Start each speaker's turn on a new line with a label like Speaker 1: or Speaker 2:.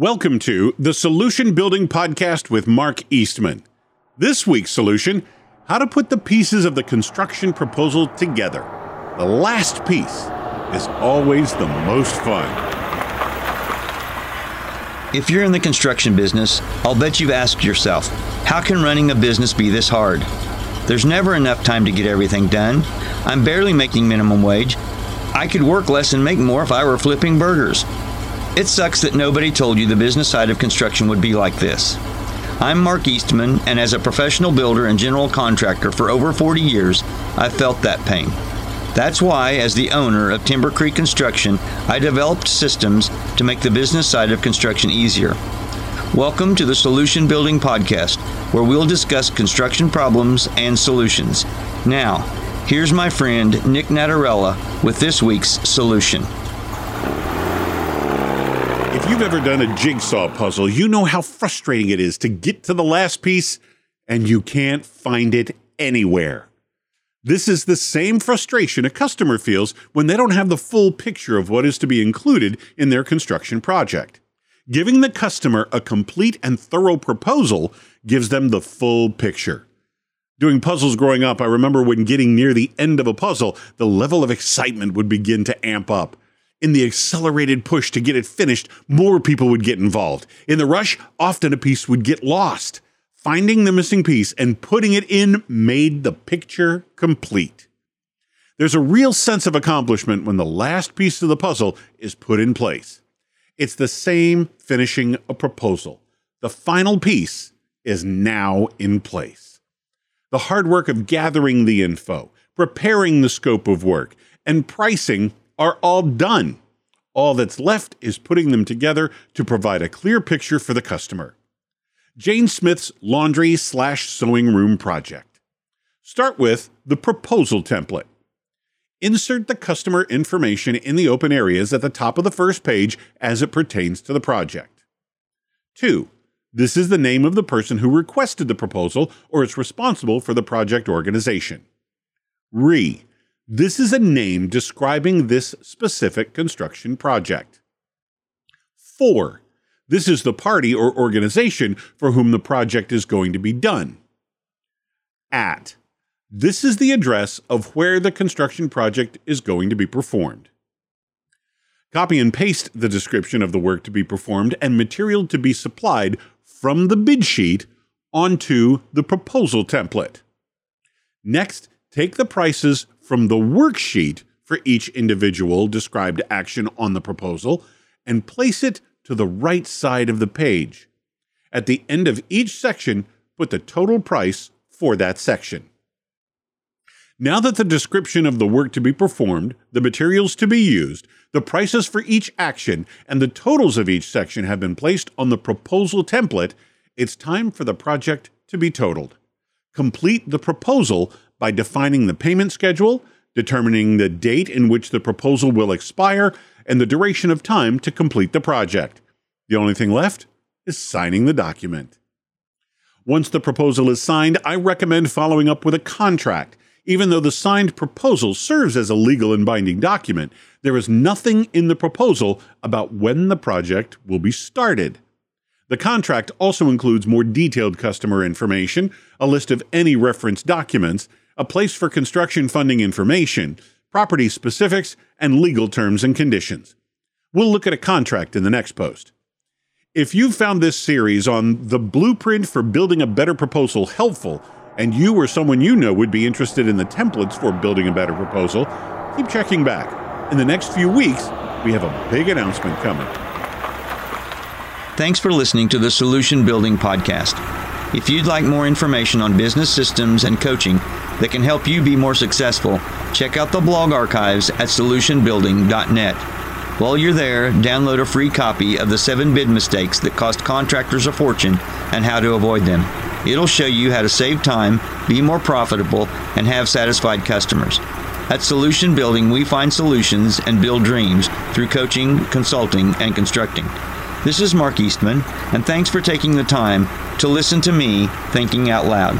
Speaker 1: Welcome to the Solution Building Podcast with Mark Eastman. This week's solution how to put the pieces of the construction proposal together. The last piece is always the most fun.
Speaker 2: If you're in the construction business, I'll bet you've asked yourself, how can running a business be this hard? There's never enough time to get everything done. I'm barely making minimum wage. I could work less and make more if I were flipping burgers. It sucks that nobody told you the business side of construction would be like this. I'm Mark Eastman, and as a professional builder and general contractor for over 40 years, I've felt that pain. That's why, as the owner of Timber Creek Construction, I developed systems to make the business side of construction easier. Welcome to the Solution Building Podcast, where we'll discuss construction problems and solutions. Now, here's my friend Nick Natarella with this week's solution.
Speaker 1: You've ever done a jigsaw puzzle, you know how frustrating it is to get to the last piece and you can't find it anywhere. This is the same frustration a customer feels when they don't have the full picture of what is to be included in their construction project. Giving the customer a complete and thorough proposal gives them the full picture. Doing puzzles growing up, I remember when getting near the end of a puzzle, the level of excitement would begin to amp up. In the accelerated push to get it finished, more people would get involved. In the rush, often a piece would get lost. Finding the missing piece and putting it in made the picture complete. There's a real sense of accomplishment when the last piece of the puzzle is put in place. It's the same finishing a proposal. The final piece is now in place. The hard work of gathering the info, preparing the scope of work, and pricing are all done. All that's left is putting them together to provide a clear picture for the customer. Jane Smith's laundry slash sewing room project. Start with the proposal template. Insert the customer information in the open areas at the top of the first page as it pertains to the project. 2. This is the name of the person who requested the proposal or is responsible for the project organization. Re. This is a name describing this specific construction project. 4. This is the party or organization for whom the project is going to be done. At. This is the address of where the construction project is going to be performed. Copy and paste the description of the work to be performed and material to be supplied from the bid sheet onto the proposal template. Next, take the prices from the worksheet for each individual described action on the proposal and place it to the right side of the page. At the end of each section, put the total price for that section. Now that the description of the work to be performed, the materials to be used, the prices for each action, and the totals of each section have been placed on the proposal template, it's time for the project to be totaled. Complete the proposal by defining the payment schedule, determining the date in which the proposal will expire, and the duration of time to complete the project. The only thing left is signing the document. Once the proposal is signed, I recommend following up with a contract. Even though the signed proposal serves as a legal and binding document, there is nothing in the proposal about when the project will be started. The contract also includes more detailed customer information, a list of any reference documents, a place for construction funding information, property specifics, and legal terms and conditions. We'll look at a contract in the next post. If you found this series on the blueprint for building a better proposal helpful, and you or someone you know would be interested in the templates for building a better proposal, keep checking back. In the next few weeks, we have a big announcement coming.
Speaker 2: Thanks for listening to the Solution Building Podcast. If you'd like more information on business systems and coaching that can help you be more successful, check out the blog archives at solutionbuilding.net. While you're there, download a free copy of the seven bid mistakes that cost contractors a fortune and how to avoid them. It'll show you how to save time, be more profitable, and have satisfied customers. At Solution Building, we find solutions and build dreams through coaching, consulting, and constructing. This is Mark Eastman, and thanks for taking the time to listen to me thinking out loud.